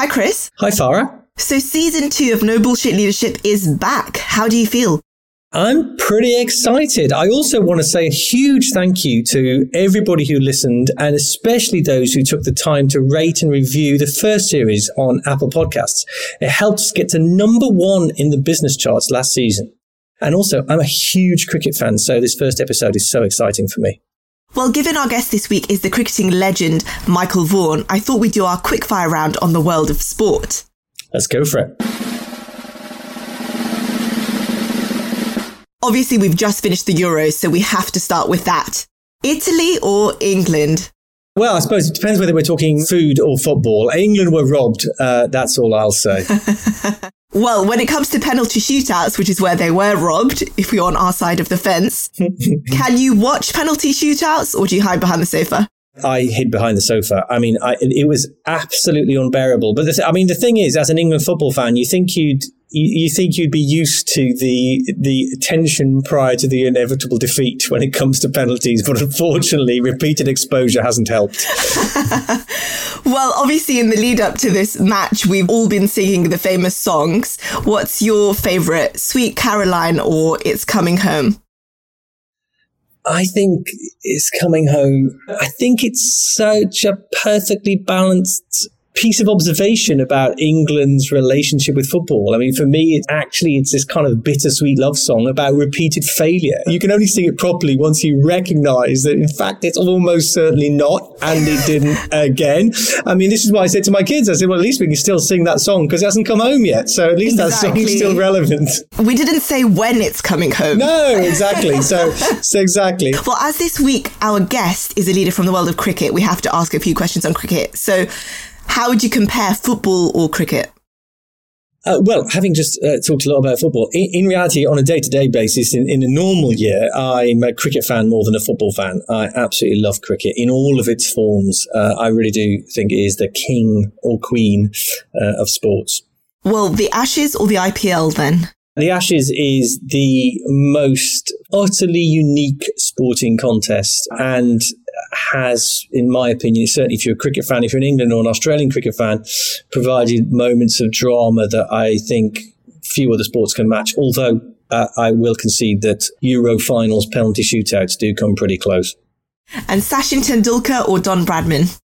Hi, Chris. Hi, Farah. So, season two of No Bullshit Leadership is back. How do you feel? I'm pretty excited. I also want to say a huge thank you to everybody who listened and especially those who took the time to rate and review the first series on Apple Podcasts. It helped us get to number one in the business charts last season. And also, I'm a huge cricket fan, so this first episode is so exciting for me. Well, given our guest this week is the cricketing legend Michael Vaughan, I thought we'd do our quickfire round on the world of sport. Let's go for it. Obviously, we've just finished the Euros, so we have to start with that. Italy or England? Well, I suppose it depends whether we're talking food or football. England were robbed. Uh, that's all I'll say. well, when it comes to penalty shootouts, which is where they were robbed, if we're on our side of the fence, can you watch penalty shootouts or do you hide behind the sofa? I hid behind the sofa. I mean, I, it was absolutely unbearable. But th- I mean, the thing is, as an England football fan, you think you'd you, you, think you'd be used to the the tension prior to the inevitable defeat when it comes to penalties, but unfortunately, repeated exposure hasn't helped. well, obviously, in the lead up to this match, we've all been singing the famous songs. What's your favourite, "Sweet Caroline" or "It's Coming Home"? I think it's coming home. I think it's such a perfectly balanced piece of observation about England's relationship with football. I mean, for me, it actually it's this kind of bittersweet love song about repeated failure. You can only sing it properly once you recognise that, in fact, it's almost certainly not, and it didn't again. I mean, this is why I said to my kids, I said, well, at least we can still sing that song because it hasn't come home yet. So at least exactly. that song's still relevant. We didn't say when it's coming home. No, exactly. So, so exactly. Well, as this week our guest is a leader from the world of cricket, we have to ask a few questions on cricket. So how would you compare football or cricket? Uh, well, having just uh, talked a lot about football, in, in reality, on a day to day basis, in, in, a normal year, I'm a cricket fan more than a football fan. I absolutely love cricket in all of its forms. Uh, I really do think it is the king or queen uh, of sports. Well, the Ashes or the IPL then? The Ashes is the most utterly unique sporting contest and has, in my opinion, certainly if you're a cricket fan, if you're an England or an Australian cricket fan, provided moments of drama that I think few other sports can match. Although uh, I will concede that Euro finals penalty shootouts do come pretty close. And Sachin Tendulkar or Don Bradman?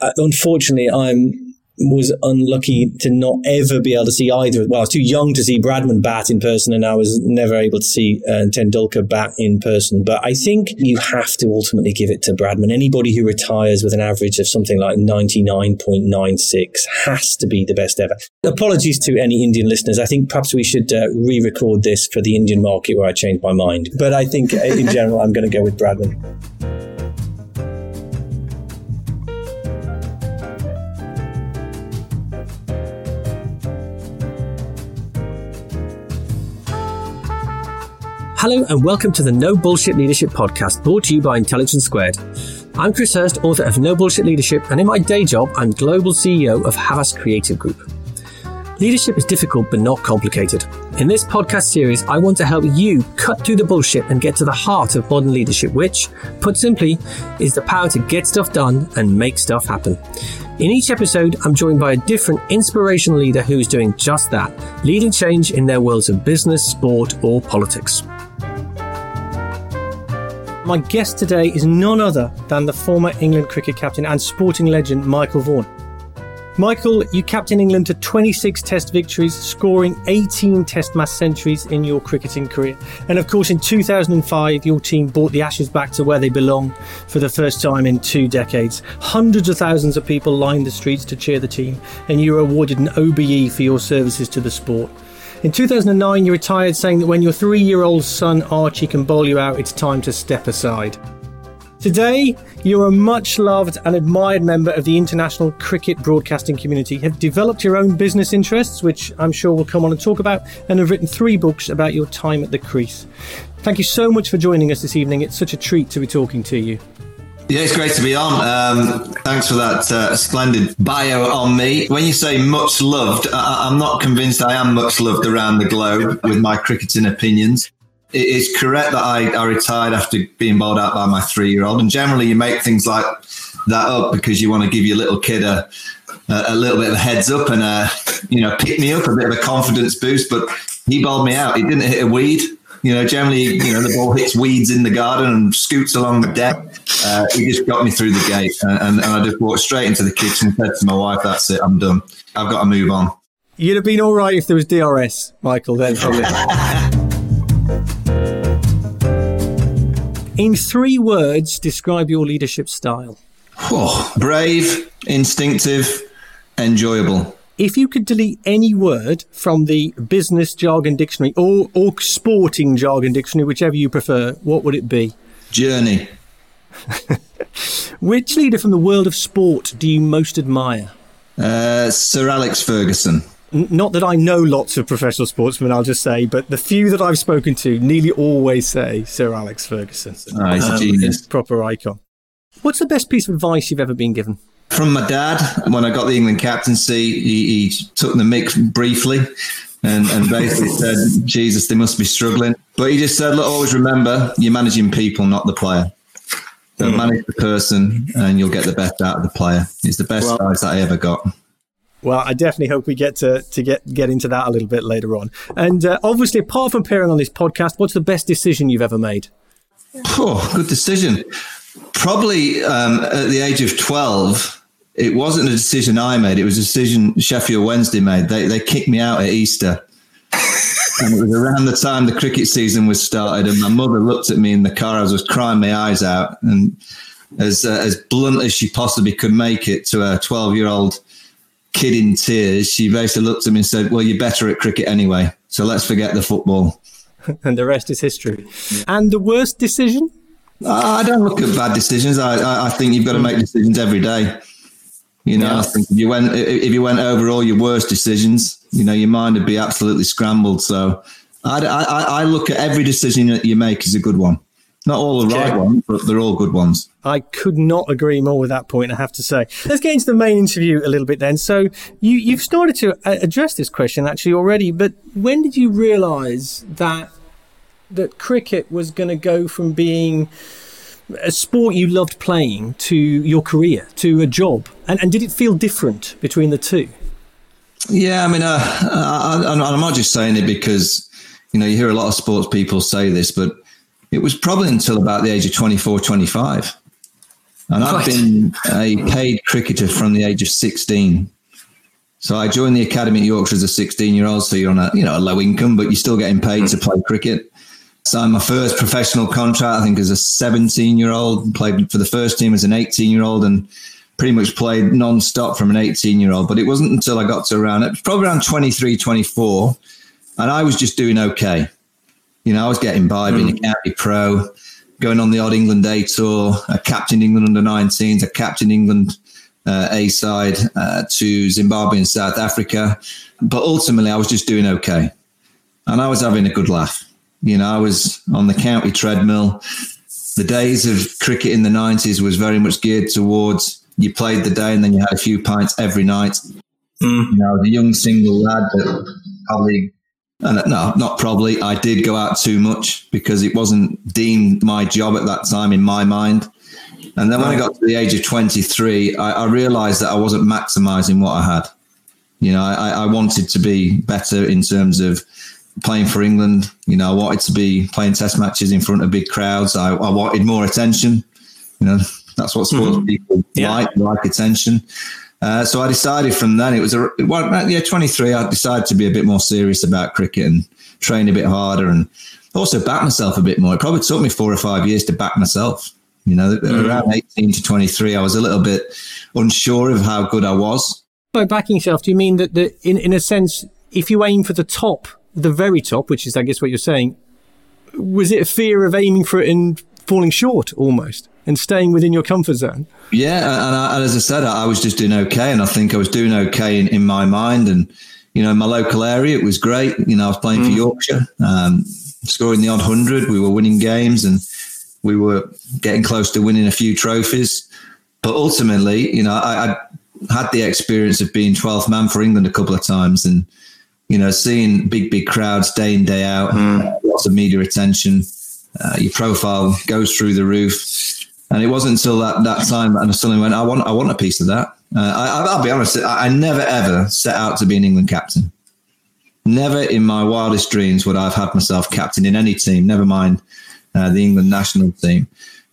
Uh, unfortunately, I'm was unlucky to not ever be able to see either. Well, I was too young to see Bradman bat in person, and I was never able to see uh, Tendulkar bat in person. But I think you have to ultimately give it to Bradman. Anybody who retires with an average of something like 99.96 has to be the best ever. Apologies to any Indian listeners. I think perhaps we should uh, re record this for the Indian market where I changed my mind. But I think uh, in general, I'm going to go with Bradman. Hello and welcome to the No Bullshit Leadership Podcast, brought to you by Intelligence Squared. I'm Chris Hirst, author of No Bullshit Leadership, and in my day job, I'm global CEO of Havas Creative Group. Leadership is difficult but not complicated. In this podcast series, I want to help you cut through the bullshit and get to the heart of modern leadership, which, put simply, is the power to get stuff done and make stuff happen. In each episode, I'm joined by a different inspirational leader who is doing just that, leading change in their worlds of business, sport, or politics. My guest today is none other than the former England cricket captain and sporting legend Michael Vaughan. Michael, you captained England to 26 Test victories, scoring 18 Test match centuries in your cricketing career. And of course, in 2005, your team brought the Ashes back to where they belong for the first time in two decades. Hundreds of thousands of people lined the streets to cheer the team, and you were awarded an OBE for your services to the sport. In 2009, you retired saying that when your three year old son Archie can bowl you out, it's time to step aside. Today, you're a much loved and admired member of the international cricket broadcasting community, have developed your own business interests, which I'm sure we'll come on and talk about, and have written three books about your time at the crease. Thank you so much for joining us this evening. It's such a treat to be talking to you. Yeah, it's great to be on. Um, thanks for that uh, splendid bio on me. When you say much loved, I- am not convinced I am much loved around the globe with my cricketing opinions. It is correct that I, I retired after being bowled out by my three year old. And generally, you make things like that up because you want to give your little kid a, a, little bit of a heads up and a, you know, pick me up, a bit of a confidence boost. But he bowled me out. He didn't hit a weed. You know, generally, you know, the ball hits weeds in the garden and scoots along the deck. Uh, he just got me through the gate, and, and, and I just walked straight into the kitchen and said to my wife, "That's it, I'm done. I've got to move on." You'd have been all right if there was DRS, Michael. Then, probably. In three words, describe your leadership style. Oh, brave, instinctive, enjoyable. If you could delete any word from the business jargon dictionary or, or sporting jargon dictionary, whichever you prefer, what would it be? Journey. Which leader from the world of sport do you most admire? Uh, Sir Alex Ferguson. N- not that I know lots of professional sportsmen, I'll just say, but the few that I've spoken to nearly always say Sir Alex Ferguson. Oh, he's a genius. Proper icon. What's the best piece of advice you've ever been given? From my dad, when I got the England captaincy, he, he took the mic briefly and, and basically said, Jesus, they must be struggling. But he just said, look, always remember, you're managing people, not the player. So manage the person and you'll get the best out of the player. It's the best Well- advice that I ever got. Well, I definitely hope we get to, to get, get into that a little bit later on. And uh, obviously, apart from appearing on this podcast, what's the best decision you've ever made? Oh, good decision. Probably um, at the age of 12, it wasn't a decision I made. It was a decision Sheffield Wednesday made. They, they kicked me out at Easter. and it was around the time the cricket season was started. And my mother looked at me in the car. I was crying my eyes out. And as, uh, as blunt as she possibly could make it to a 12 year old kid in tears, she basically looked at me and said, Well, you're better at cricket anyway. So let's forget the football. And the rest is history. And the worst decision? I don't look at bad decisions. I, I, I think you've got to make decisions every day. You know, I think if you went if you went over all your worst decisions, you know, your mind would be absolutely scrambled. So I, I, I look at every decision that you make as a good one. Not all the right ones, but they're all good ones. I could not agree more with that point, I have to say. Let's get into the main interview a little bit then. So, you, you've started to uh, address this question actually already, but when did you realise that that cricket was going to go from being a sport you loved playing to your career, to a job? And, and did it feel different between the two? Yeah, I mean, uh, I, I, I'm not just saying it because you know you hear a lot of sports people say this, but it was probably until about the age of 24, 25. And I've been a paid cricketer from the age of 16. So I joined the academy at Yorkshire as a 16 year old. So you're on a, you know, a low income, but you're still getting paid to play cricket. Signed my first professional contract, I think, as a 17 year old. Played for the first team as an 18 year old and pretty much played non stop from an 18 year old. But it wasn't until I got to around, it was probably around 23, 24. And I was just doing okay. You know, I was getting by, being a county pro, going on the odd England A tour, a captain England under 19s, a captain England uh, A side uh, to Zimbabwe and South Africa. But ultimately, I was just doing okay. And I was having a good laugh. You know, I was on the county treadmill. The days of cricket in the 90s was very much geared towards you played the day and then you had a few pints every night. Hmm. You know, the young single lad that probably and no, not probably. I did go out too much because it wasn't deemed my job at that time in my mind. And then when I got to the age of 23, I, I realized that I wasn't maximizing what I had. You know, I, I wanted to be better in terms of playing for England. You know, I wanted to be playing test matches in front of big crowds. I, I wanted more attention. You know, that's what sports mm-hmm. people Yeah. like, like attention. Uh, so I decided from then it was a well, uh, yeah, 23. I decided to be a bit more serious about cricket and train a bit harder and also back myself a bit more. It probably took me four or five years to back myself. You know, mm-hmm. around 18 to 23, I was a little bit unsure of how good I was. By backing yourself, do you mean that, that in, in a sense, if you aim for the top, the very top, which is, I guess, what you're saying, was it a fear of aiming for it and falling short almost and staying within your comfort zone? Yeah, and, I, and as I said, I, I was just doing okay, and I think I was doing okay in, in my mind. And you know, in my local area, it was great. You know, I was playing for Yorkshire, um, scoring the odd hundred. We were winning games, and we were getting close to winning a few trophies. But ultimately, you know, I, I had the experience of being 12th man for England a couple of times, and You know, seeing big, big crowds day in, day out, mm. lots of media attention, uh, your profile goes through the roof. And it wasn't until that, that time that I suddenly went, I want, I want a piece of that. Uh, I, will be honest, I, I never ever set out to be an England captain. Never in my wildest dreams would I have had myself captain in any team, never mind uh, the England national team.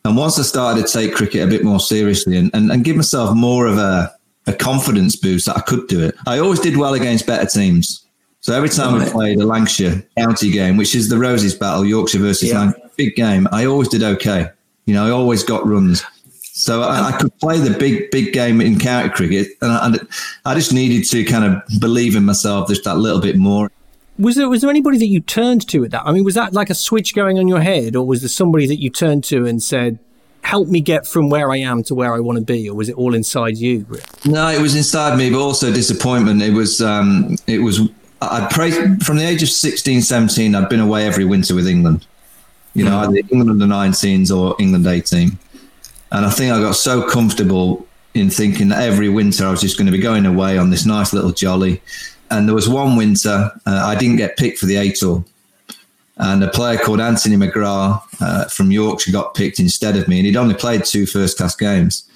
And once I started to take cricket a bit more seriously and, and, and give myself more of a, a confidence boost that I could do it, I always did well against better teams. So every time. I played a Lancashire county game, which is the Roses battle, Yorkshire versus yeah. Lancashire, big game, I always did okay. You know, I always got runs. So I, I, could play the big, big game in county cricket, and I, I, just needed to kind of believe in myself just that little bit more. Was there was there anybody that you turned to at that? I mean, was that like a switch going on your head, or was there somebody that you turned to and said, "Help me get from where I am to where I want to be," or was it all inside you? No, it was inside me, but also disappointment. It was um, it was I'd prayed from the age of 16, 17, I'd been away every winter with England. You know, mm. either England under 19s or England 18. And I think I got so comfortable in thinking that every winter I was just going to be going away on this nice little jolly. And there was one winter uh, I didn't get picked for the A tour. And a player called Anthony McGrath uh, from Yorkshire got picked instead of me. And he'd only played two first class games.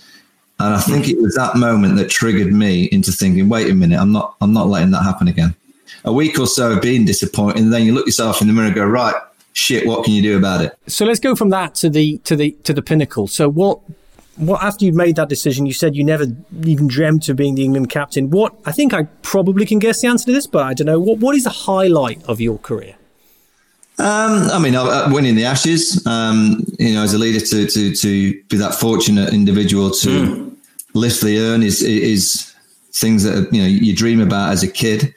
And I think it was that moment that triggered me into thinking, wait a minute, I'm not I'm not letting that happen again. A week or so of being disappointed, and then you look yourself in the mirror and go, right, shit, what can you do about it? So let's go from that to the to the to the pinnacle. So what what after you made that decision, you said you never even dreamt of being the England captain. What I think I probably can guess the answer to this, but I don't know. What what is the highlight of your career? Um, I mean, uh, winning the Ashes. Um, you know, as a leader, to to to be that fortunate individual to mm. lift the urn is is things that you know you dream about as a kid.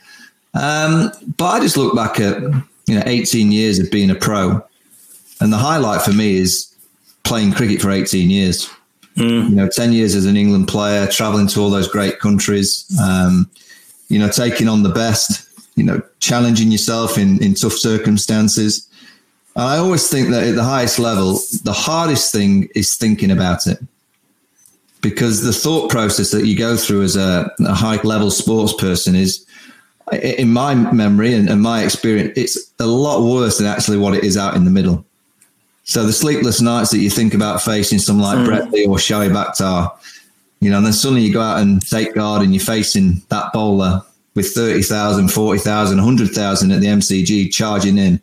Um, but I just look back at you know 18 years of being a pro, and the highlight for me is playing cricket for 18 years. Mm. You know, 10 years as an England player, traveling to all those great countries. Um, you know, taking on the best. You know, challenging yourself in in tough circumstances. And I always think that at the highest level, the hardest thing is thinking about it because the thought process that you go through as a, a high level sports person is in my memory and, and, my experience, it's a lot worse than actually what it is out in the middle. So the sleepless nights that you think about facing someone like mm. Brett Lee or Shoaib Akhtar, you know, and then suddenly you go out and take guard and you're facing that bowler with 30,000, 40,000, 100,000 at the MCG charging in.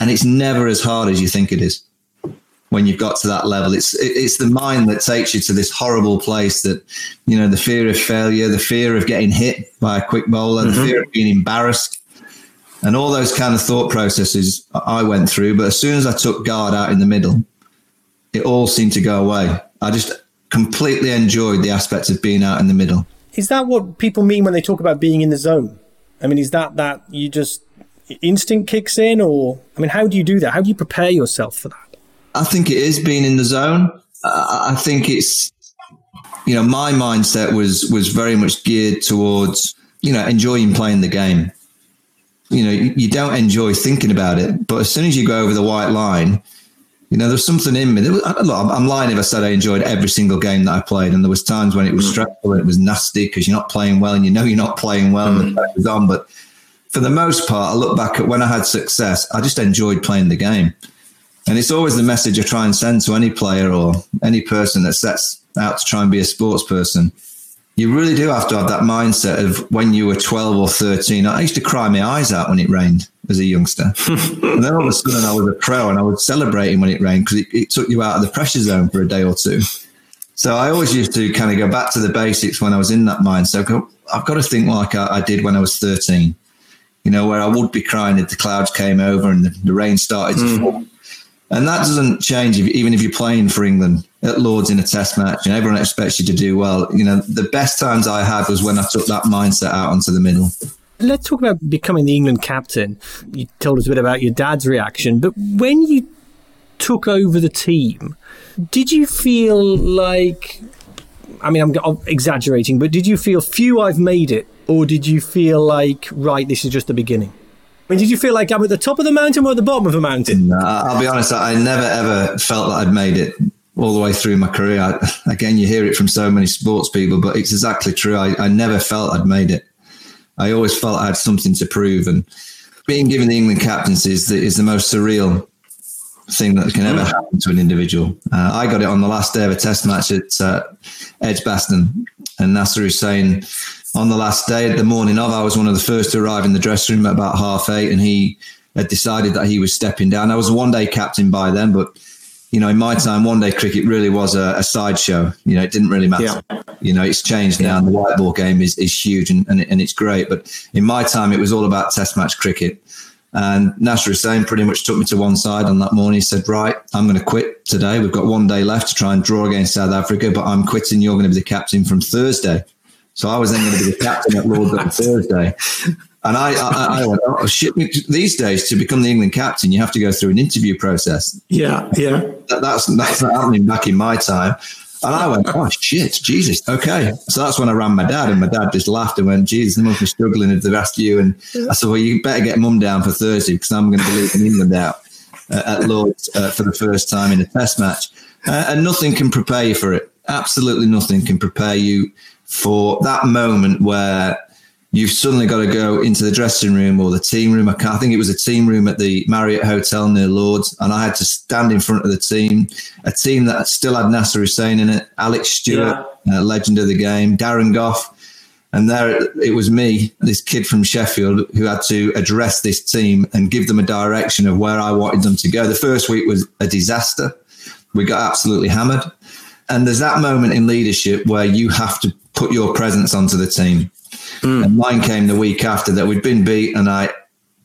And it's never as hard as you think it is when you've got to that level. It's it's the mind that takes you to this horrible place that you know the fear of failure, the fear of getting hit by a quick bowler, mm-hmm. the fear of being embarrassed, and all those kind of thought processes I went through. But as soon as I took guard out in the middle, it all seemed to go away. I just completely enjoyed the aspect of being out in the middle. Is that what people mean when they talk about being in the zone? I mean, is that that you just instinct kicks in, or I mean, how do you do that? How do you prepare yourself for that? I think it is being in the zone. Uh, I think it's you know my mindset was was very much geared towards you know enjoying playing the game. You know you, you don't enjoy thinking about it, but as soon as you go over the white line, you know, there's something in me. Was, I'm lying if I said I enjoyed every single game that I played, and there was times when it was mm. stressful and it was nasty because you're not playing well, and you know you're not playing well, mm. and the mm. pressure's on. But for the most part, I look back at when I had success. I just enjoyed playing the game. And it's always the message I try and send to any player or any person that sets out to try and be a sports person. You really do have to have that mindset of when you were 12 or 13. I used to cry my eyes out when it rained as a youngster. and then all of a sudden I was a pro and I was celebrating when it rained because it, it took you out of the pressure zone for a day or two. So I always used to kind of go back to the basics when I was in that mindset. I've got to think like I, I did when I was 13, you know, where I would be crying if the clouds came over and the, the rain started to mm. fall and that doesn't change if, even if you're playing for England at Lords in a test match and everyone expects you to do well. You know, the best times I had was when I took that mindset out onto the middle. Let's talk about becoming the England captain. You told us a bit about your dad's reaction, but when you took over the team, did you feel like, I mean, I'm exaggerating, but did you feel, few, I've made it? Or did you feel like, right, this is just the beginning? I mean, did you feel like I'm at the top of the mountain or at the bottom of the mountain? No, I'll be honest. I never ever felt that I'd made it all the way through my career. I, again, you hear it from so many sports people, but it's exactly true. I, I never felt I'd made it. I always felt I had something to prove. And being given the England captaincy is the, is the most surreal thing that can ever happen to an individual. Uh, I got it on the last day of a test match at uh, Edgbaston, and Nasser Hussain on the last day, the morning of, I was one of the first to arrive in the dressing room at about half eight, and he had decided that he was stepping down. I was a one day captain by then, but you know, in my time, one day cricket really was a, a sideshow. You know, it didn't really matter. Yeah. You know, it's changed now, and the white ball game is, is huge and, and, and it's great. But in my time, it was all about test match cricket. And Nasser Hussain pretty much took me to one side on that morning. He said, Right, I'm going to quit today. We've got one day left to try and draw against South Africa, but I'm quitting. You're going to be the captain from Thursday. So I was then going to be the captain at Lords on Thursday. And I, I, I, went, oh shit! These days, to become the England captain, you have to go through an interview process. Yeah, yeah. That, that's that's not happening back in my time. And I went, oh shit, Jesus, okay. So that's when I ran my dad, and my dad just laughed and went, Jesus, they must be struggling if they've asked you. And I said, well, you better get mum down for Thursday because I'm going to be leaving England out uh, at Lords uh, for the first time in a Test match, uh, and nothing can prepare you for it. Absolutely nothing can prepare you for that moment where you've suddenly got to go into the dressing room or the team room. I, I, think it was a team room at the Marriott Hotel near Lords, and I had to stand in front of the team, a team that still had Nasser Hussain in it, Alex Stewart, yeah. uh, legend of the game, Darren Gough. And there it was me, this kid from Sheffield, who had to address this team and give them a direction of where I wanted them to go. The first week was a disaster. We got absolutely hammered. And there's that moment in leadership where you have to put your presence onto the team. Mm. And mine came the week after that. We'd been beat, and I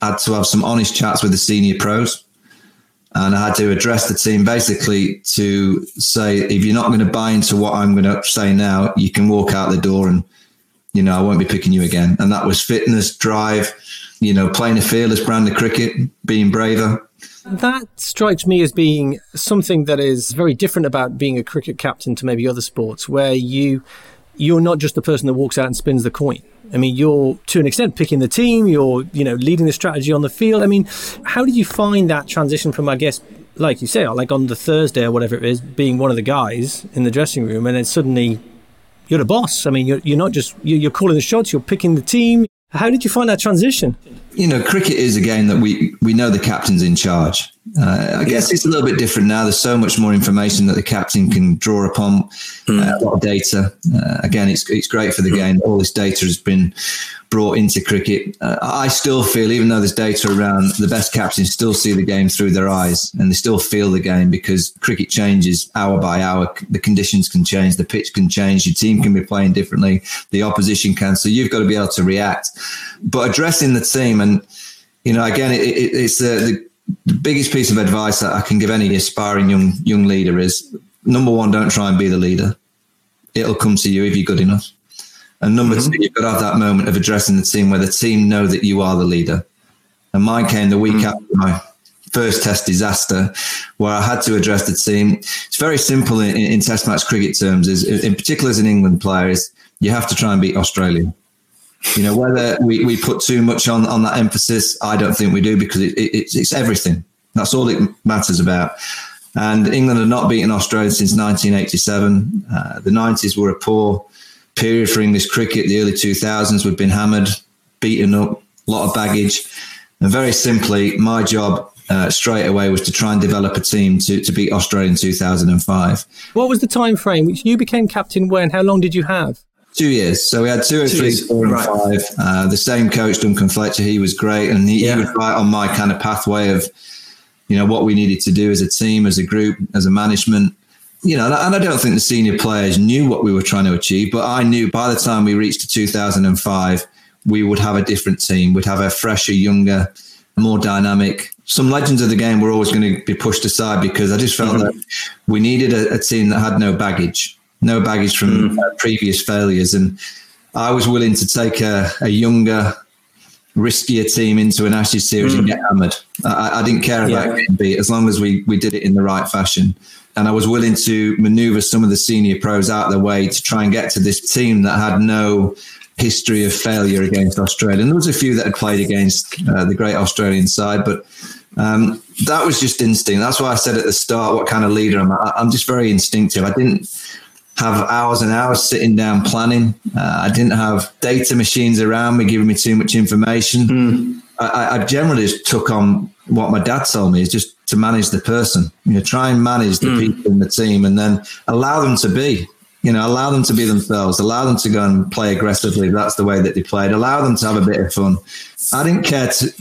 had to have some honest chats with the senior pros. And I had to address the team basically to say, if you're not going to buy into what I'm going to say now, you can walk out the door and, you know, I won't be picking you again. And that was fitness, drive, you know, playing a fearless brand of cricket, being braver. That strikes me as being something that is very different about being a cricket captain to maybe other sports, where you you're not just the person that walks out and spins the coin. I mean, you're to an extent picking the team. You're, you know, leading the strategy on the field. I mean, how did you find that transition from, I guess, like you say, like on the Thursday or whatever it is, being one of the guys in the dressing room, and then suddenly you're the boss. I mean, you're, you're not just you're calling the shots. You're picking the team. How did you find that transition? You know, cricket is a game that we we know the captain's in charge. Uh, I guess it's a little bit different now. There's so much more information that the captain can draw upon, mm. uh, a lot of data. Uh, again, it's it's great for the game. All this data has been brought into cricket. Uh, I still feel, even though there's data around, the best captains still see the game through their eyes and they still feel the game because cricket changes hour by hour. The conditions can change, the pitch can change, your team can be playing differently, the opposition can. So you've got to be able to react. But addressing the team and you know, again, it, it, it's the the biggest piece of advice that I can give any aspiring young young leader is number one, don't try and be the leader. It'll come to you if you're good enough. And number mm-hmm. two, you've got to have that moment of addressing the team where the team know that you are the leader. And mine came the week mm-hmm. after my first test disaster where I had to address the team. It's very simple in, in test match cricket terms, is in particular as an England player, is you have to try and beat Australia. You know, whether we, we put too much on, on that emphasis, I don't think we do because it, it, it's, it's everything. That's all it matters about. And England had not beaten Australia since 1987. Uh, the 90s were a poor period for English cricket. The early 2000s we've been hammered, beaten up, a lot of baggage. And very simply, my job uh, straight away was to try and develop a team to, to beat Australia in 2005. What was the time frame? Which you became captain when? How long did you have? Two years. So we had two or two three, years. four, and right. five. Uh, the same coach, Duncan Fletcher, he was great. And he, yeah. he was right on my kind of pathway of, you know, what we needed to do as a team, as a group, as a management. You know, and I don't think the senior players knew what we were trying to achieve, but I knew by the time we reached to 2005, we would have a different team. We'd have a fresher, younger, more dynamic. Some legends of the game were always going to be pushed aside because I just felt mm-hmm. that we needed a, a team that had no baggage no baggage from mm. previous failures. And I was willing to take a, a younger, riskier team into an Ashes series mm. and get hammered. I, I didn't care about getting beat as long as we, we did it in the right fashion. And I was willing to maneuver some of the senior pros out of the way to try and get to this team that had no history of failure against Australia. And there was a few that had played against uh, the great Australian side, but um, that was just instinct. That's why I said at the start what kind of leader I'm. I'm just very instinctive. I didn't have hours and hours sitting down planning. Uh, I didn't have data machines around me giving me too much information. Mm. I, I, generally just took on what my dad told me is just to manage the person. You know, try and manage the mm. people in the team, and then allow them to be. You know, allow them to be themselves. Allow them to go and play aggressively. That's the way that they played. Allow them to have a bit of fun. I didn't care to,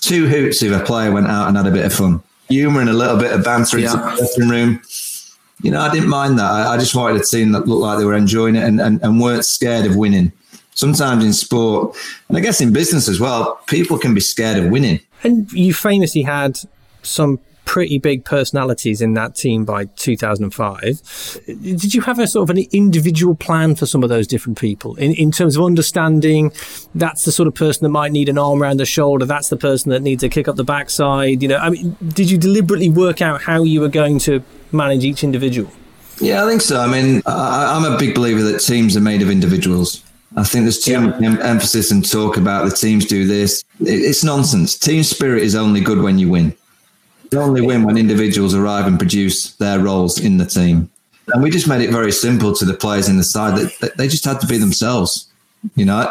two hoots if a player went out and had a bit of fun. Humour and a little bit of banter yeah. into the dressing room you know, I didn't mind that. I, I, just wanted a team that looked like they were enjoying it and, and, and weren't scared of winning. Sometimes in sport, and I guess in business as well, people can be scared of winning. And you famously had some pretty big personalities in that team by 2005. Did you have a sort of an individual plan for some of those different people in, in terms of understanding that's the sort of person that might need an arm around the shoulder, that's the person that needs a kick up the backside? You know, I mean, did you deliberately work out how you were going to manage each individual? Yeah, I think so. I mean, I, I'm a big believer that teams are made of individuals. I think there's too yeah. much emphasis and talk about the teams do this. It's nonsense. Team spirit is only good when you win. You only win when individuals arrive and produce their roles in the team. And we just made it very simple to the players in the side that, they just had to be themselves. You know,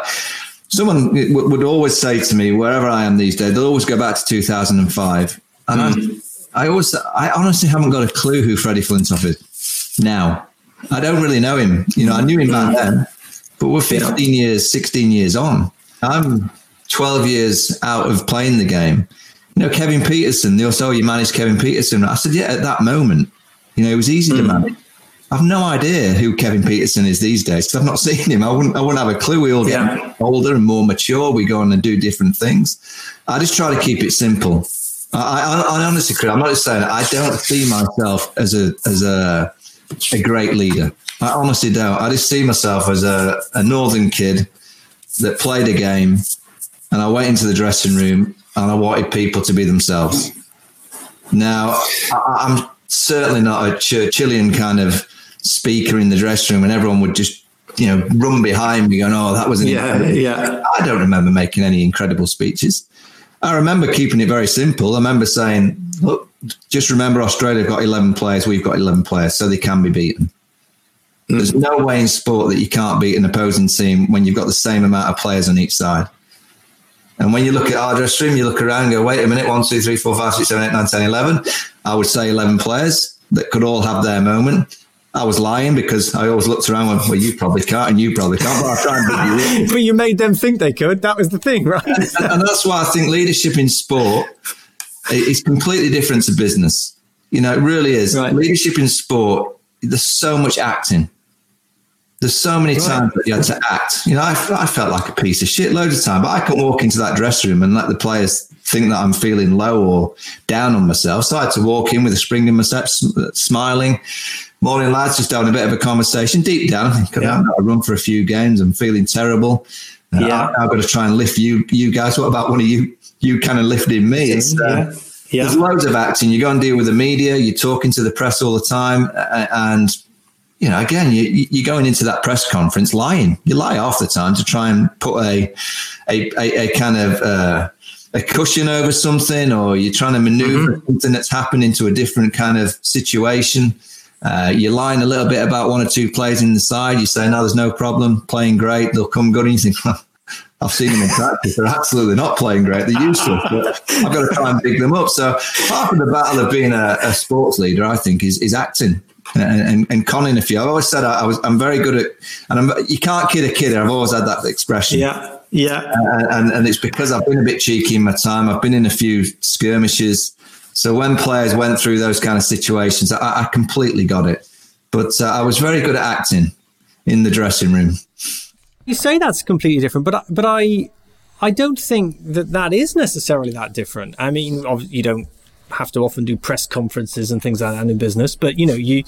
someone would always say to me, wherever I am these days, they'll always go back to 2005. And mm. I, I always, I honestly haven't got a clue who Freddie Flintoff is now. I don't really know him. You know, I knew him back then, but we're 15 years, 16 years on. I'm 12 years out of playing the game you know, Kevin Pietersen, they also, oh, you managed Kevin Pietersen. I said, yeah, at that moment, you know, it was easy mm. to hmm. manage. I've no idea who Kevin Pietersen is these days because I've not seen him. I wouldn't, I wouldn't have a clue. We all get yeah. older and more mature. We go on and do different things. I just try to keep it simple. I, I, I honestly, Chris, I'm not just saying it. I don't see myself as a as a a great leader. I honestly don't. I just see myself as a, a northern kid that played a game, and I went into the dressing room and I wanted people to be themselves. Now, I'm certainly not a Churchillian kind of speaker in the dressing room, and everyone would just, you know, run behind me going, "Oh, that was an yeah, yeah." I don't remember making any incredible speeches. I remember keeping it very simple. I remember saying, "Look, just remember, Australia have got 11 players. We've got 11 players, so they can be beaten." Mm. There's no way in sport that you can't beat an opposing team when you've got the same amount of players on each side. And when you look at our dress room, you look around and go, wait a minute, one, two, three, four, five, six, seven, eight, nine, 10, 11. I would say 11 players that could all have their moment. I was lying because I always looked around and went, well, you probably can't and you probably can't, but try and you But you made them think they could. That was the thing, right? and, and that's why I think leadership in sport is completely different to business. You know, it really is. Right. Leadership in sport, there's so much acting there's so many right. times that you had to act. You know, I, I felt like a piece of shit loads of time, but I can walk into that dressing room and let the players think that I'm feeling low or down on myself. So I had to walk in with a spring in my step, smiling. Morning, lads, just having a bit of a conversation. Deep down, I yeah. I've got to run for a few games. I'm feeling terrible. Uh, yeah. I, have got to try and lift you, you guys. What about one of you, you kind of lifting me? It's, uh, yeah. Yeah. There's loads of acting. You go and deal with the media. You're talking to the press all the time, and you know, again, you, you're going into that press conference lying. You lie half the time to try and put a a, a, a kind of uh, a cushion over something, or you're trying to maneuver mm-hmm. something that's happened into a different kind of situation. Uh, you're lying a little bit about one or two plays in the side. You say, no, there's no problem, playing great, they'll come good. And you think, well, I've seen them in practice. They're absolutely not playing great. They're useless. But I've got to try and pick them up. So part of the battle of being a, a sports leader, I think, is, is acting and, and, and conning a few. I've always said I, I, was I'm very good at, and I'm, you can't kid a kid. I've always had that expression. Yeah, yeah. Uh, and and it's because I've been a bit cheeky in my time. I've been in a few skirmishes. So when players went through those kind of situations, I, I completely got it. But uh, I was very good at acting in the dressing room. You say that's completely different, but but I I don't think that that is necessarily that different. I mean, you don't have to often do press conferences and things like that in business. But you know, you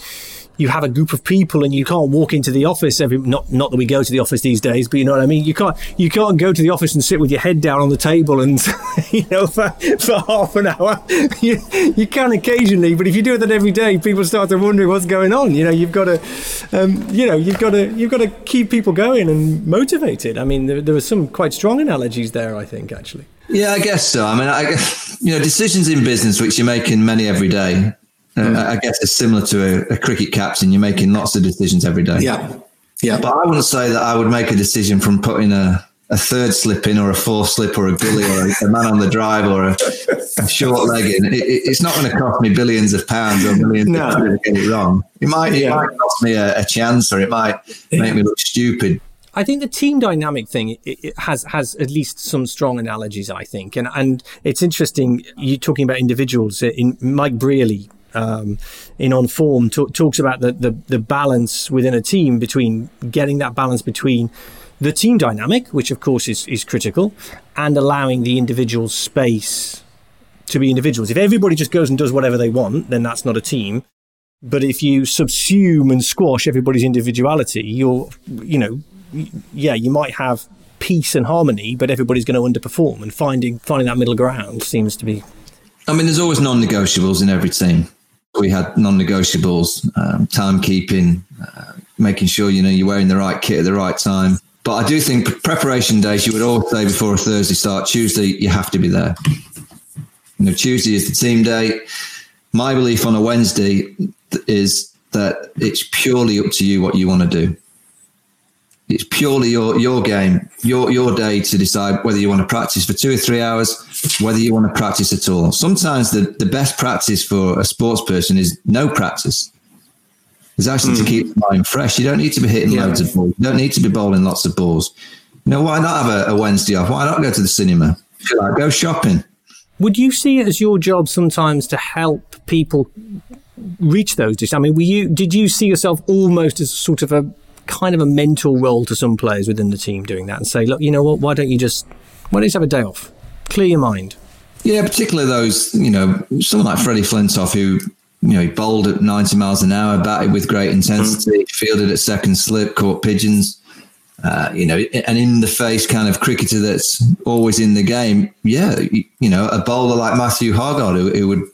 you have a group of people and you can't walk into the office every not not that we go to the office these days, but you know what I mean. You can't you can't go to the office and sit with your head down on the table and you know for, for half an hour. You, you can occasionally, but if you do that every day, people start to wonder what's going on. You know, you've got to um, you know you've got to you've got to keep people going and motivated. I mean, there, there were some quite strong analogies there. I think actually. Yeah, I guess so. I mean, I guess, you know, decisions in business, which you're making many every day, Mm. Uh, I guess it's similar to a, a, cricket captain. You're making lots of decisions every day. Yeah. Yeah. But I wouldn't say that I would make a decision from putting a, a third slip in or a fourth slip or a gully or a, a man on the drive or a, a short leg in. It, it, it's not going to cost me billions of pounds or millions no. of pounds to get it wrong. It might, yeah. it might cost me a, a, chance or it might make me look stupid. I think the team dynamic thing it, has has at least some strong analogies. I think, and and it's interesting. You talking about individuals. In Mike Brearley um, in on form t- talks about the, the, the balance within a team between getting that balance between the team dynamic, which of course is, is critical, and allowing the individual space to be individuals. If everybody just goes and does whatever they want, then that's not a team. But if you subsume and squash everybody's individuality, you're, you know, yeah, you might have peace and harmony, but everybody's going to underperform. And finding finding that middle ground seems to be. I mean, there's always non-negotiables in every team. We had non-negotiables, um, timekeeping, uh, making sure you know you're wearing the right kit at the right time. But I do think preparation days. You would all say before a Thursday start, Tuesday you have to be there. You know, Tuesday is the team day. My belief on a Wednesday is that it's purely up to you what you want to do. It's purely your your game, your your day to decide whether you want to practice for two or three hours, whether you want to practice at all. Sometimes the, the best practice for a sports person is no practice. It's actually mm. to hmm. keep the mind fresh. You don't need to be hitting yeah. loads of balls. You don't need to be bowling lots of balls. You know, why not have a, a Wednesday off? Why not go to the cinema? Like, go shopping. Would you see it as your job sometimes to help people reach those? I mean, were you did you see yourself almost as sort of a kind of a mental role to some players within the team doing that and say, look, you know what, why don't you just, why don't you just have a day off? Clear your mind. Yeah, particularly those, you know, someone like Freddie Flintoff, who, you know, he bowled at 90 miles an hour, batted with great intensity, mm-hmm. fielded at second slip, caught pigeons. Uh, you know, an in the face kind of cricketer that's always in the game. Yeah, you know, a bowler like Matthew Hoggard who, who would,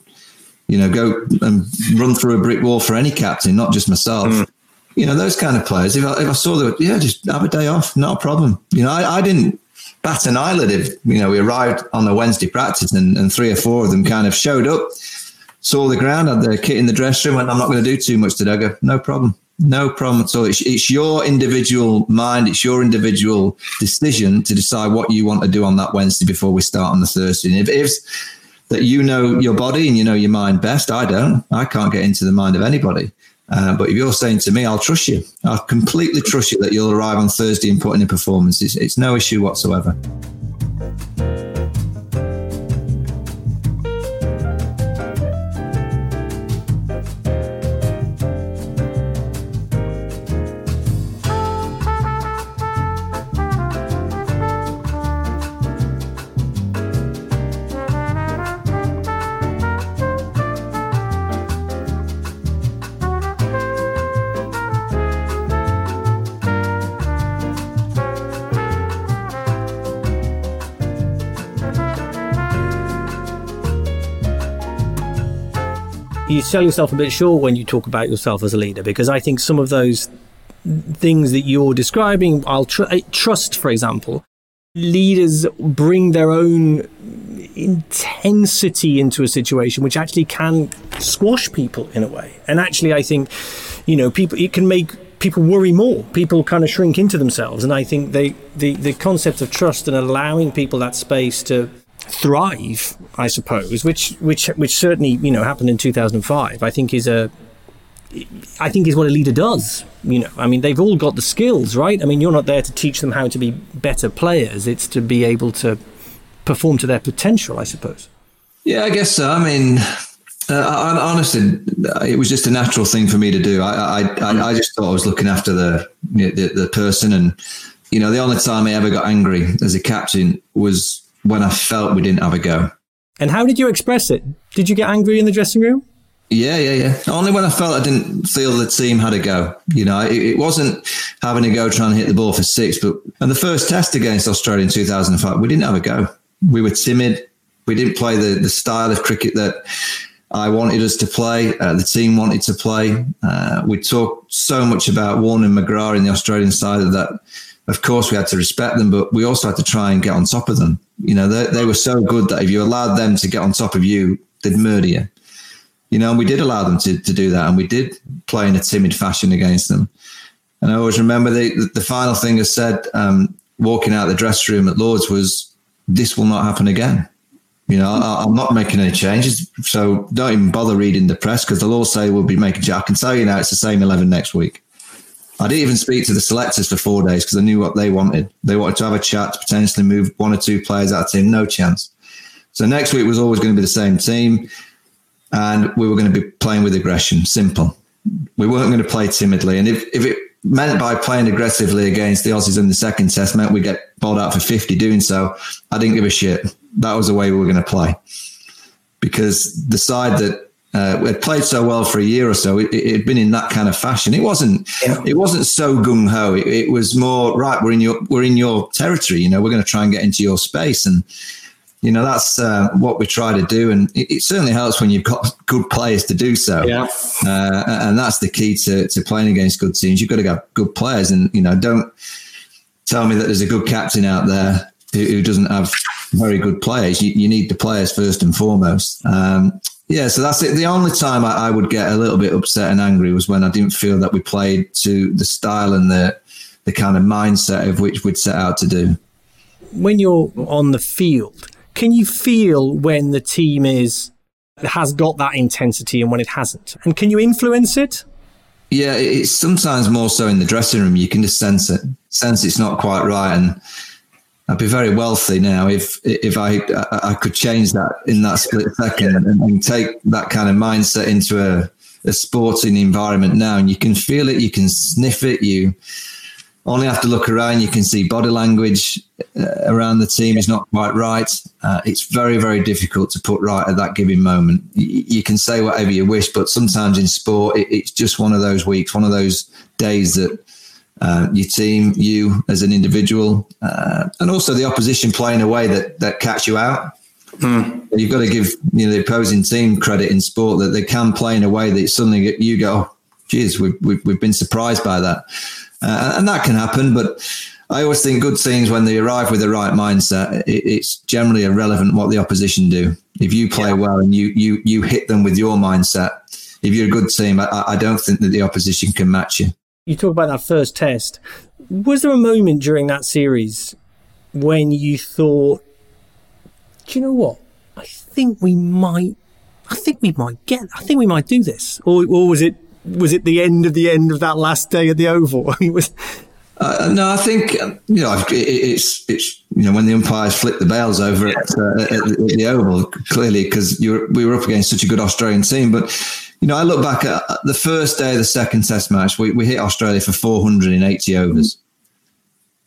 you know, go and run through a brick wall for any captain, not just myself. Mm you know, those kind of players. If I, if I saw that, yeah, just have a day off, not a problem. You know, I, I didn't bat an eyelid if, you know, we arrived on a Wednesday practice and, and three or four of them kind of showed up, saw the ground, had their kit in the dressing room, and I'm not going to do too much today. I go, no problem. No problem at all. It's, it's your individual mind, it's your individual decision to decide what you want to do on that Wednesday before we start on the Thursday. And if it's that you know your body and you know your mind best, I don't. I can't get into the mind of anybody. Uh, but if you're saying to me, I'll trust you. I'll completely trust you that you'll arrive on Thursday and put in a performance. It's, it's no issue whatsoever. Sell yourself a bit short when you talk about yourself as a leader because I think some of those things that you're describing, I'll tr- trust, for example, leaders bring their own intensity into a situation which actually can squash people in a way. And actually, I think, you know, people, it can make people worry more. People kind of shrink into themselves. And I think they, the, the concept of trust and allowing people that space to thrive, I suppose, which which which certainly you know happened in 2005. I think is a I think is what a leader does. You know, I mean, they've all got the skills, right? I mean, you're not there to teach them how to be better players. It's to be able to perform to their potential, I suppose. Yeah, I guess so. I mean, uh, honestly, it was just a natural thing for me to do. I, I, I, I just thought I was looking after the, the the person, and you know, the only time I ever got angry as a captain was when I felt we didn't have a go. And how did you express it? Did you get angry in the dressing room? Yeah, yeah, yeah. Only when I felt I didn't feel the team had a go. You know, it, it, wasn't having a go trying to hit the ball for six. But and the first test against Australia in 2005, we didn't have a go. We were timid. We didn't play the the style of cricket that I wanted us to play. Uh, the team wanted to play. Uh, we talked so much about Warne and McGrath in the Australian side of that of course, we had to respect them, but we also had to try and get on top of them. You know, they, they were so good that if you allowed them to get on top of you, they'd murder you. You know, and we did allow them to, to do that, and we did play in a timid fashion against them. And I always remember the the final thing I said um, walking out the dressing room at Lords was, "This will not happen again." You know, I, am not making any changes, so don't even bother reading the press because they'll all say we'll be making. I can tell you now, it's the same eleven next week. I didn't even speak to the selectors for four days because I knew what they wanted. They wanted to have a chat to potentially move one or two players out of the team. No chance. So next week was always going to be the same team, and we were going to be playing with aggression. Simple. We weren't going to play timidly, and if if it meant by playing aggressively against the Aussies in the second test meant we get bowled out for 50 doing so, I didn't give a shit. That was the way we were going to play. Because the side that uh, had played so well for a year or so, it, it had been in that kind of fashion. It wasn't. Yeah. It wasn't so gung ho. It, it, was more right. We're in your we're in your territory. You know, we're going to try and get into your space, and you know that's uh, what we try to do and it, it, certainly helps when you've got good players to do so yeah. Uh, and that's the key to, to playing against good teams you've got to have good players and you know don't tell me that there's a good captain out there who, who doesn't have very good players you, you, need the players first and foremost um, yeah so that's it the only time I, I would get a little bit upset and angry was when i didn't feel that we played to the style and the the kind of mindset of which we'd set out to do when you're on the field can you feel when the team is has got that intensity and when it hasn't? And can you influence it? Yeah, it's sometimes more so in the dressing room. You can just sense it, sense it's not quite right. And I'd be very wealthy now if if I I could change that in that split second and, and take that kind of mindset into a, a sporting environment now. And you can feel it, you can sniff it, you only have to look around. You can see body language uh, around the team is not quite right. Uh, it's very, very difficult to put right at that given moment. Y- you can say whatever you wish, but sometimes in sport, it, it's just one of those weeks, one of those days that uh, your team, you as an individual, uh, and also the opposition play in a way that that catch you out. Mm. You've got to give you know the opposing team credit in sport that they can play in a way that suddenly you go, geez, we've, we've, we've been surprised by that. Uh, and that can happen, but I always think good teams when they arrive with the right mindset, it, it's generally irrelevant what the opposition do. If you play yeah. well and you you you hit them with your mindset, if you're a good team, I, I don't think that the opposition can match you. You talk about that first test. Was there a moment during that series when you thought, do you know what? I think we might. I think we might get. I think we might do this. Or, or was it was it the end of the end of that last day at the Oval? was, uh, no, I think um, you know it, it's it's you know when the umpires flick the bails over at, uh, at, at the Oval clearly because we were up against such a good Australian team. But you know, I look back at the first day of the second Test match. We, we hit Australia for 480 overs,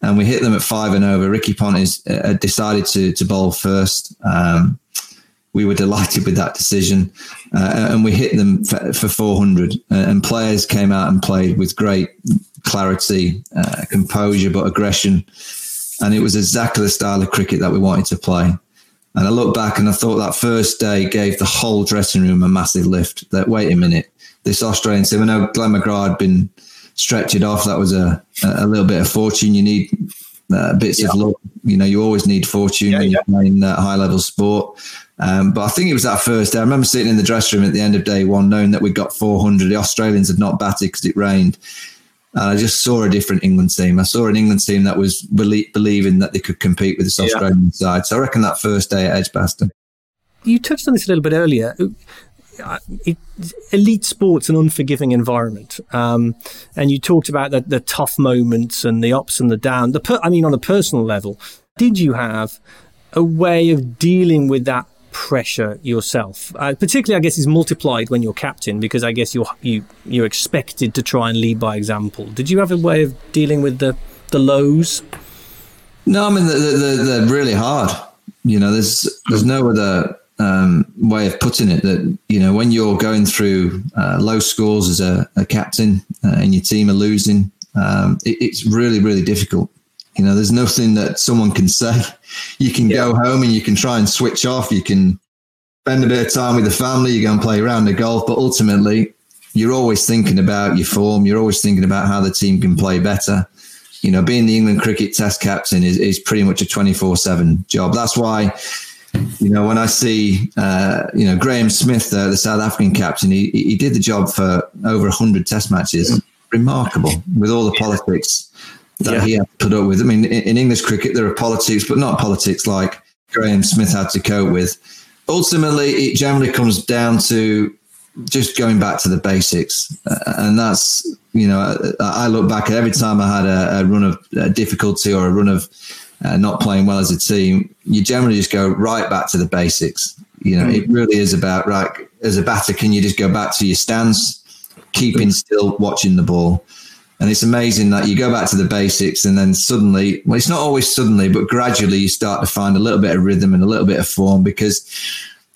and we hit them at five and over. Ricky Ponting uh, decided to to bowl first. Um, we were delighted with that decision, uh, and we hit them for, for 400. Uh, and players came out and played with great clarity, uh, composure, but aggression. And it was exactly the style of cricket that we wanted to play. And I look back and I thought that first day gave the whole dressing room a massive lift. That wait a minute, this Australian team. I know Glenn McGrath had been stretched off. That was a a little bit of fortune. You need uh, bits yeah. of luck. You know, you always need fortune yeah, when you're playing uh, high level sport. Um, but I think it was that first day. I remember sitting in the dressing room at the end of day one, knowing that we got 400. The Australians had not batted because it rained. And I just saw a different England team. I saw an England team that was belie- believing that they could compete with this Australian yeah. side. So I reckon that first day at Edgbaston. You touched on this a little bit earlier. Uh, it, elite sports an unforgiving environment, um, and you talked about the, the, tough moments and the ups and the downs. The per, I mean, on a personal level, did you have a way of dealing with that pressure yourself? Uh, particularly, I guess, is multiplied when you're captain because I guess you're you you're expected to try and lead by example. Did you have a way of dealing with the the lows? No, I mean they're, they're really hard. You know, there's there's no other um, way of putting it that you know when you're going through uh, low scores as a, a captain uh, and your team are losing, um, it, it's really really difficult. You know, there's nothing that someone can say. You can yeah. go home and you can try and switch off. You can spend a bit of time with the family. You go and play around the golf, but ultimately, you're always thinking about your form. You're always thinking about how the team can play better. You know, being the England cricket test captain is, is pretty much a 24 7 job. That's why You know, when I see, uh, you know, Graeme Smith, uh, the South African captain, he, he did the job for over 100 test matches. Remarkable with all the politics that yeah. he had to put up with. I mean, in, in English cricket, there are politics, but not politics like Graeme Smith had to cope with. Ultimately, it generally comes down to just going back to the basics. Uh, and that's, you know, I, look back at every time I had a, a run of difficulty or a run of uh, not playing well as a team, you generally just go right back to the basics. You know, mm. it really is about, right, as a batter, can you just go back to your stance, keeping still, watching the ball? And it's amazing that you go back to the basics and then suddenly, well, it's not always suddenly, but gradually you start to find a little bit of rhythm and a little bit of form because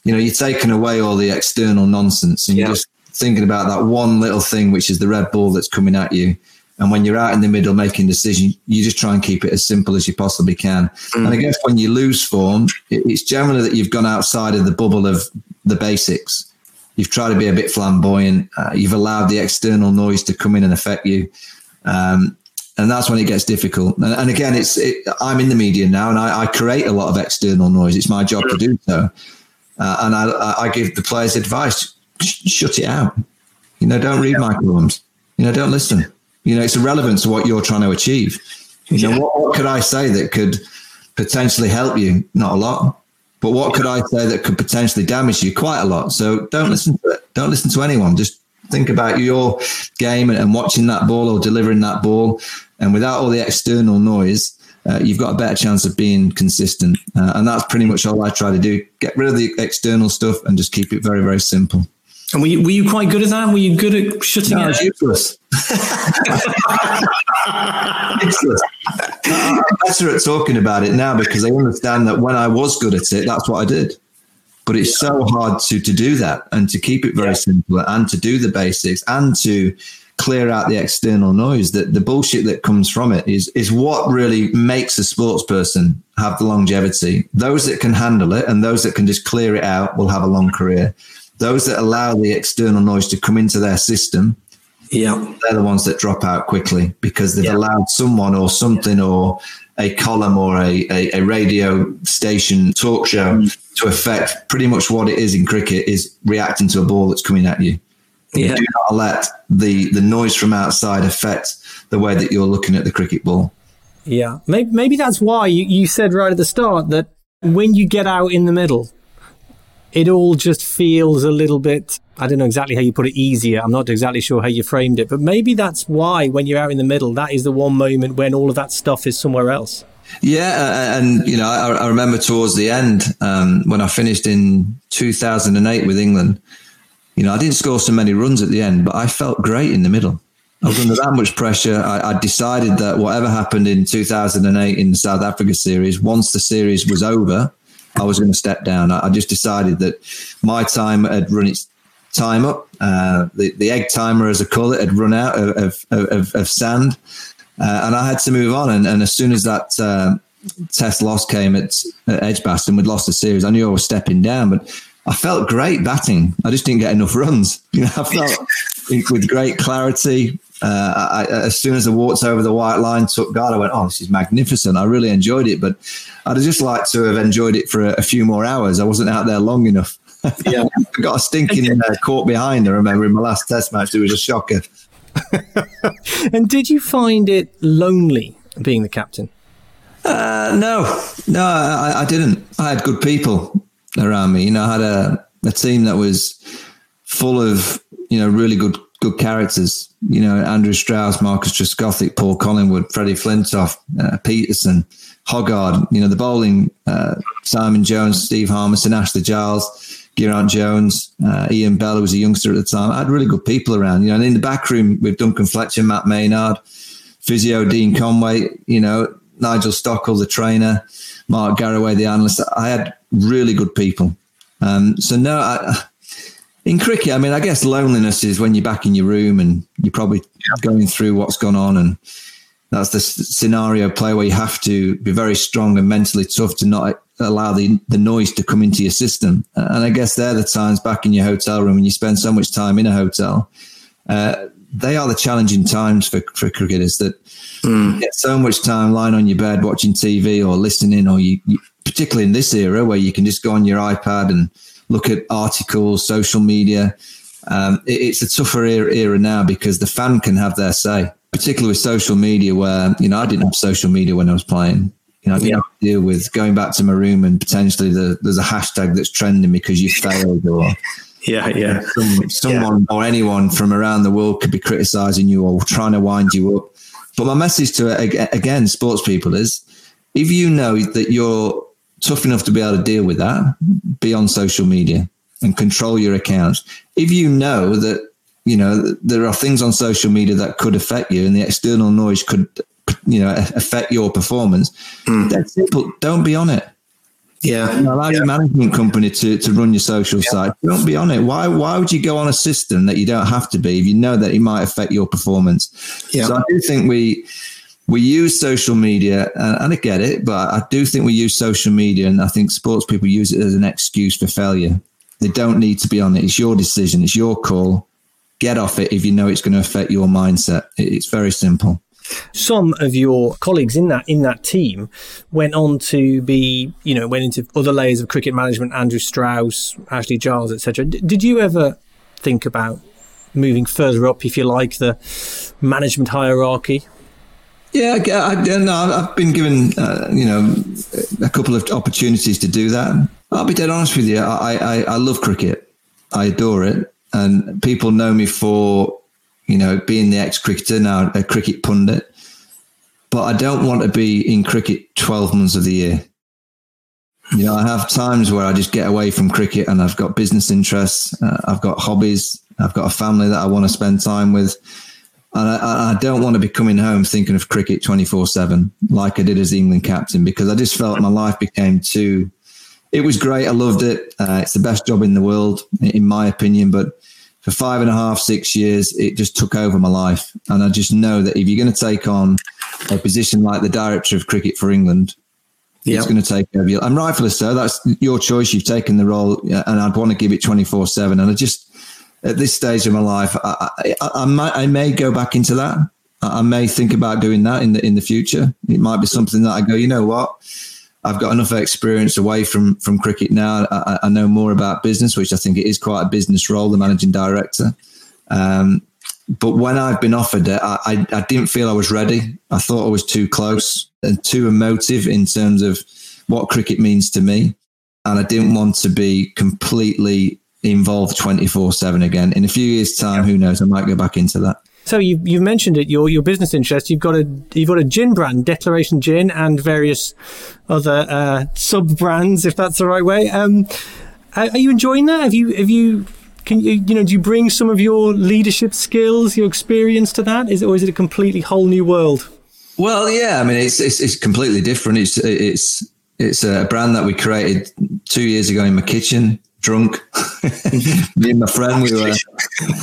you know, you're taking away all the external nonsense and you're just thinking about that one little thing, which is the red ball that's coming at you. And when you're out in the middle making decisions, you just try and keep it as simple as you possibly can. Mm. And I guess when you lose form, it's generally that you've gone outside of the bubble of the basics. You've tried to be a bit flamboyant. Uh, you've allowed the external noise to come in and affect you. Um, and that's when it gets difficult. And, and again, it's it, I'm in the media now, and I, I, create a lot of external noise. It's my job to do so. Uh, and I, I give the players advice: shut it out. You know, don't read my columns. You know, don't listen. You know, it's irrelevant to what you're trying to achieve. You know, what, what could I say that could potentially help you? Not a lot. But what could I say that could potentially damage you? Quite a lot. So don't listen to it. Don't listen to anyone. Just think about your game and, and watching that ball or delivering that ball. And without all the external noise, uh, you've got a better chance of being consistent. Uh, and that's pretty much all I try to do. Get rid of the external stuff and just keep it very, very simple. And were you, were you quite good at that? Were you good at shutting no, it? useless. useless. I'm better at talking about it now because I understand that when I was good at it, that's what I did. But it's so hard to to do that and to keep it very yeah. simple and to do the basics and to clear out the external noise that the bullshit that comes from it is is what really makes a sports person have the longevity those that can handle it and those that can just clear it out will have a long career those that allow the external noise to come into their system yeah they're the ones that drop out quickly because they've yeah. allowed someone or something or a column or a, a, a radio station talk show mm. to affect pretty much what it is in cricket is reacting to a ball that's coming at you yeah. do not let the the noise from outside affect the way that you're looking at the cricket ball. Yeah, maybe, maybe that's why you, you said right at the start that when you get out in the middle, it all just feels a little bit. I don't know exactly how you put it easier. I'm not exactly sure how you framed it, but maybe that's why when you're out in the middle, that is the one moment when all of that stuff is somewhere else. Yeah, and you know, I, I remember towards the end um, when I finished in 2008 with England. You know, I didn't score so many runs at the end, but I felt great in the middle. I was under that much pressure. I, I, decided that whatever happened in 2008 in the South Africa series, once the series was over, I was going to step down. I, I just decided that my time had run its time up. Uh, the, the egg timer, as I call it, had run out of, of, of, of sand. Uh, and I had to move on. And, and as soon as that uh, test loss came at, at Edgbaston, we'd lost the series, I knew I was stepping down. But I felt great batting. I just didn't get enough runs. You know, I felt with great clarity. Uh, I, as soon as I walked over the white line, took guard, I went, "Oh, this is magnificent." I really enjoyed it, but I'd just like to have enjoyed it for a, a few more hours. I wasn't out there long enough. Yeah, I got a stinking uh, caught behind. I remember in my last Test match, it was a shocker. and did you find it lonely being the captain? Uh, no, no, I, I, didn't. I had good people around me. You know, I had a, a team that was full of, you know, really good good characters. You know, Andrew Strauss, Marcus Trescothick, Paul Collingwood, Freddie Flintoff, uh, Pietersen, Hoggard, you know, the bowling, uh, Simon Jones, Steve Harmison, Ashley Giles, Geraint Jones, uh, Ian Bell, who was a youngster at the time. I had really good people around, you know, and in the back room with Duncan Fletcher, Matt Maynard, physio Dean Conway, you know, Nigel Stockill, the trainer, Mark Garaway, the analyst. I had really good people. Um, so no, I, in cricket, I mean, I guess loneliness is when you're back in your room and you're probably going through what's gone on, and that's the scenario play where you have to be very strong and mentally tough to not allow the, the noise to come into your system. And I guess they're the times back in your hotel room when you spend so much time in a hotel. Uh, they are the challenging times for, for cricketers that mm. get so much time lying on your bed watching TV or listening, or you, you, particularly in this era where you can just go on your iPad and look at articles, social media. Um, it, it's a tougher era, era now because the fan can have their say, particularly with social media, where you know I didn't have social media when I was playing. You know, I didn't yeah. have to deal with going back to my room and potentially the, there's a hashtag that's trending because you failed or yeah, yeah. Some, someone yeah. or anyone from around the world could be criticizing you or trying to wind you up. But my message to again, sports people is if you know that you're tough enough to be able to deal with that, be on social media and control your accounts. If you know that you know there are things on social media that could affect you and the external noise could you know affect your performance, mm. that's simple. Don't be on it. Yeah. allow yeah. your management company to, to run your social yeah. site. Don't be on it. Why why would you go on a system that you don't have to be if you know that it might affect your performance? Yeah. So I do think we we use social media and, and I get it, but I do think we use social media and I think sports people use it as an excuse for failure. They don't need to be on it. It's your decision. It's your call. Get off it if you know it's going to affect your mindset. It's very simple. Some of your colleagues in that in that team went on to be, you know, went into other layers of cricket management. Andrew Strauss, Ashley Giles, etc. D- did you ever think about moving further up, if you like, the management hierarchy? Yeah, I, no, I've been given, uh, you know, a couple of opportunities to do that. I'll be dead honest with you. I, I, I love cricket. I adore it, and people know me for you know, being the ex cricketer, now a cricket pundit. But I don't want to be in cricket 12 months of the year. You know, I have times where I just get away from cricket and I've got business interests, uh, I've got hobbies, I've got a family that I want to spend time with. And I, I don't want to be coming home thinking of cricket 24 7 like I did as the England captain because I just felt my life became too. It was great. I loved it. Uh, it's the best job in the world, in my opinion. But for five and a half, six years, it just took over my life. And I just know that if you're going to take on a position like the director of cricket for England, yep. it's going to take over you. And rightfully so. That's your choice. You've taken the role, and I'd want to give it 24 7. And I just, at this stage of my life, I, I, I, might, I may go back into that. I may think about doing that in the in the future. It might be something that I go, you know what? I've got enough experience away from from cricket now. I, I, know more about business, which I think it is quite a business role, the managing director. Um, but when I've been offered it, I, I, I, didn't feel I was ready. I thought I was too close and too emotive in terms of what cricket means to me. And I didn't want to be completely involved 24 7 again. In a few years' time, who knows, I might go back into that. So you you've mentioned it. Your your business interest. You've got a you've got a gin brand, Declaration Gin, and various other uh, sub brands, if that's the right way. Um, are you enjoying that? Have you have you can you you know do you bring some of your leadership skills, your experience to that? Is it, or is it a completely whole new world? Well, yeah. I mean, it's it's, it's completely different. It's it's it's a brand that we created two years ago in my kitchen drunk. Me and my friend, we were,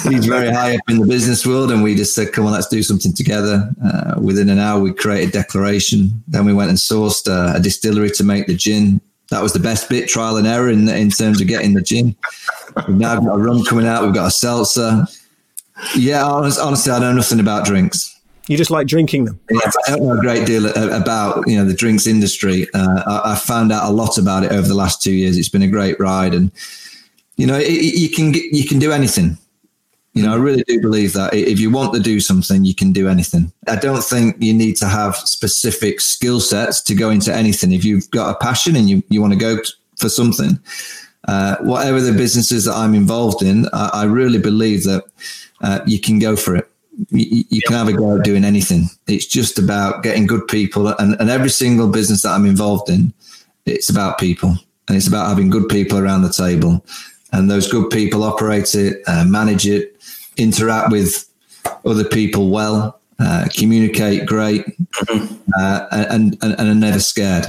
he's very high up in the business world, and we just said, come on, let's do something together. Uh, within an hour, we created Declaration. Then we went and sourced a, a, distillery to make the gin. That was the best bit, trial and error in, in terms of getting the gin. We've now got a rum coming out, we've got a seltzer. Yeah, honestly, I know nothing about drinks. You just like drinking them. I don't know a great deal about you know the drinks industry. Uh, I, I, found out a lot about it over the last two years. It's been a great ride, and you know it, you can you can do anything. You know, I really do believe that if you want to do something, you can do anything. I don't think you need to have specific skill sets to go into anything. If you've got a passion and you, you want to go for something, uh, whatever the businesses that I'm involved in, I, I really believe that uh, you can go for it you, you can have a go at doing anything. It's just about getting good people, and, and every single business that I'm involved in, it's about people, and it's about having good people around the table, and those good people operate it, uh, manage it, interact with other people well, uh, communicate great, mm-hmm. uh, and, and and are never scared.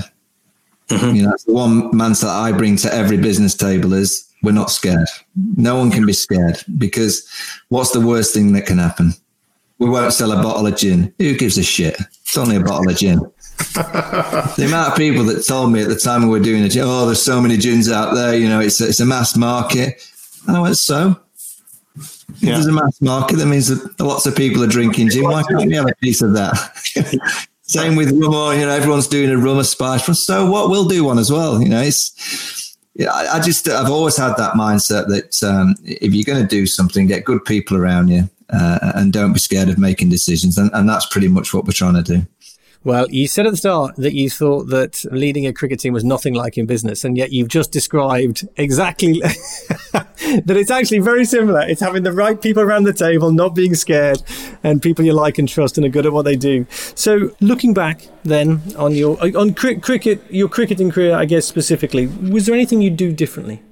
Mm-hmm. You know, the one mindset I bring to every business table is we're not scared. No one can be scared because what's the worst thing that can happen? We won't sell a bottle of gin. Who gives a shit? It's only a bottle of gin. the amount of people that told me at the time we were doing it, oh, there's so many gins out there, you know, it's, it's a mass market. And I went, so? If there's a mass market, that means that lots of people are drinking gin. Why can't we have a piece of that? Same with rum, you know, everyone's doing a rum or spice. So what? We'll do one as well. You know, it's, yeah, I, I just, I've always had that mindset that um, if you're going to do something, get good people around you uh, and don't be scared of making decisions. And, and that's pretty much what we're trying to do. Well, you said at the start that you thought that leading a cricket team was nothing like in business, and yet you've just described exactly that it's actually very similar. It's having the right people around the table, not being scared, and people you like and trust and are good at what they do. So, looking back then on your on cricket, your cricketing career, I guess specifically, was there anything you'd do differently?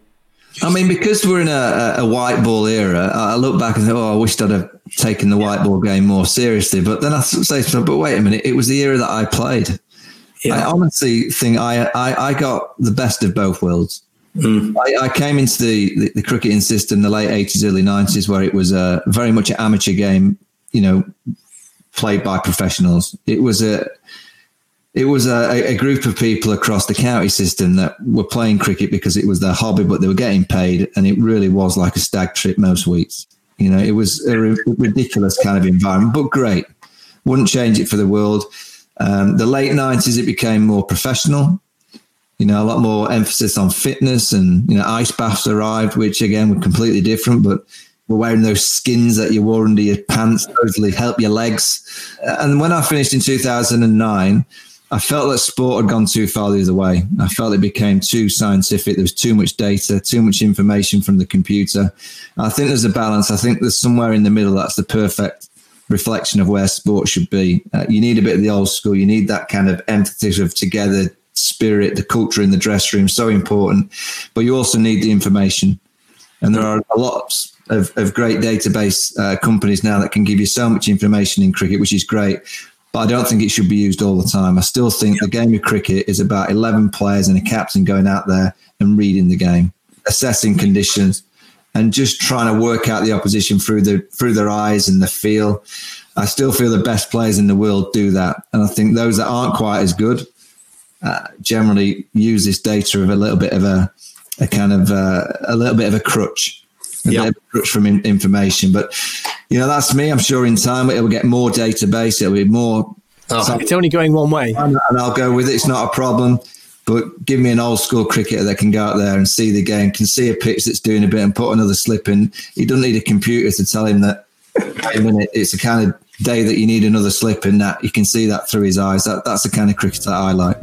I mean, because we're in a, a, white ball era, I look back and think, oh, I wished I'd have taken the white ball game more seriously. But then I say to myself, but wait a minute, it was the era that I played. Yeah. I honestly think I, I, I, got the best of both worlds. Mm. I, I, came into the, the, the, cricketing system the late 80s, early 90s, where it was a very much an amateur game, you know, played by professionals. It was a it was a, a, group of people across the county system that were playing cricket because it was their hobby, but they were getting paid, and it really was like a stag trip most weeks. You know, it was a ridiculous kind of environment, but great. Wouldn't change it for the world. Um, the late nineties, it became more professional. You know, a lot more emphasis on fitness, and you know, ice baths arrived, which again were completely different, but were wearing those skins that you wore under your pants, supposedly help your legs. And when I finished in two thousand and nine I felt that sport had gone too far the other way. I felt it became too scientific. There was too much data, too much information from the computer. I think there's a balance. I think there's somewhere in the middle that's the perfect reflection of where sport should be. Uh, you need a bit of the old school. You need that kind of emphasis of together spirit, the culture in the dress room, so important. But you also need the information. And there are a lot of, of great database uh, companies now that can give you so much information in cricket, which is great but I don't think it should be used all the time. I still think the game of cricket is about 11 players and a captain going out there and reading the game, assessing conditions, and just trying to work out the opposition through the through their eyes and the feel. I still feel the best players in the world do that, and I think those that aren't quite as good uh, generally use this data of a little bit of a, a kind of uh, a little bit of a crutch yep. from in, information. But you know, that's me. I'm sure in time it will get more database. It'll be more. Oh, it's only going one way, and I'll go with it. It's not a problem. But give me an old school cricketer that can go out there and see the game, can see a pitch that's doing a bit and put another slip in. He doesn't need a computer to tell him that. I mean, it's a kind of day that you need another slip in. That you can see that through his eyes. That that's the kind of cricketer I like.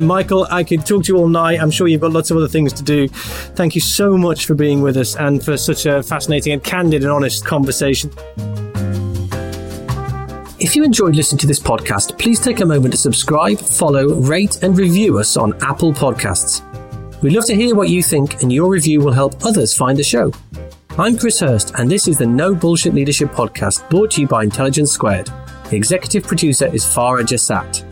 Michael, I could talk to you all night. I'm sure you've got lots of other things to do. Thank you so much for being with us and for such a fascinating and candid and honest conversation. If you enjoyed listening to this podcast, please take a moment to subscribe, follow, rate, and review us on Apple Podcasts. We'd love to hear what you think, and your review will help others find the show. I'm Chris Hirst, and this is the No Bullshit Leadership Podcast brought to you by Intelligence Squared. The executive producer is Farah Jassat.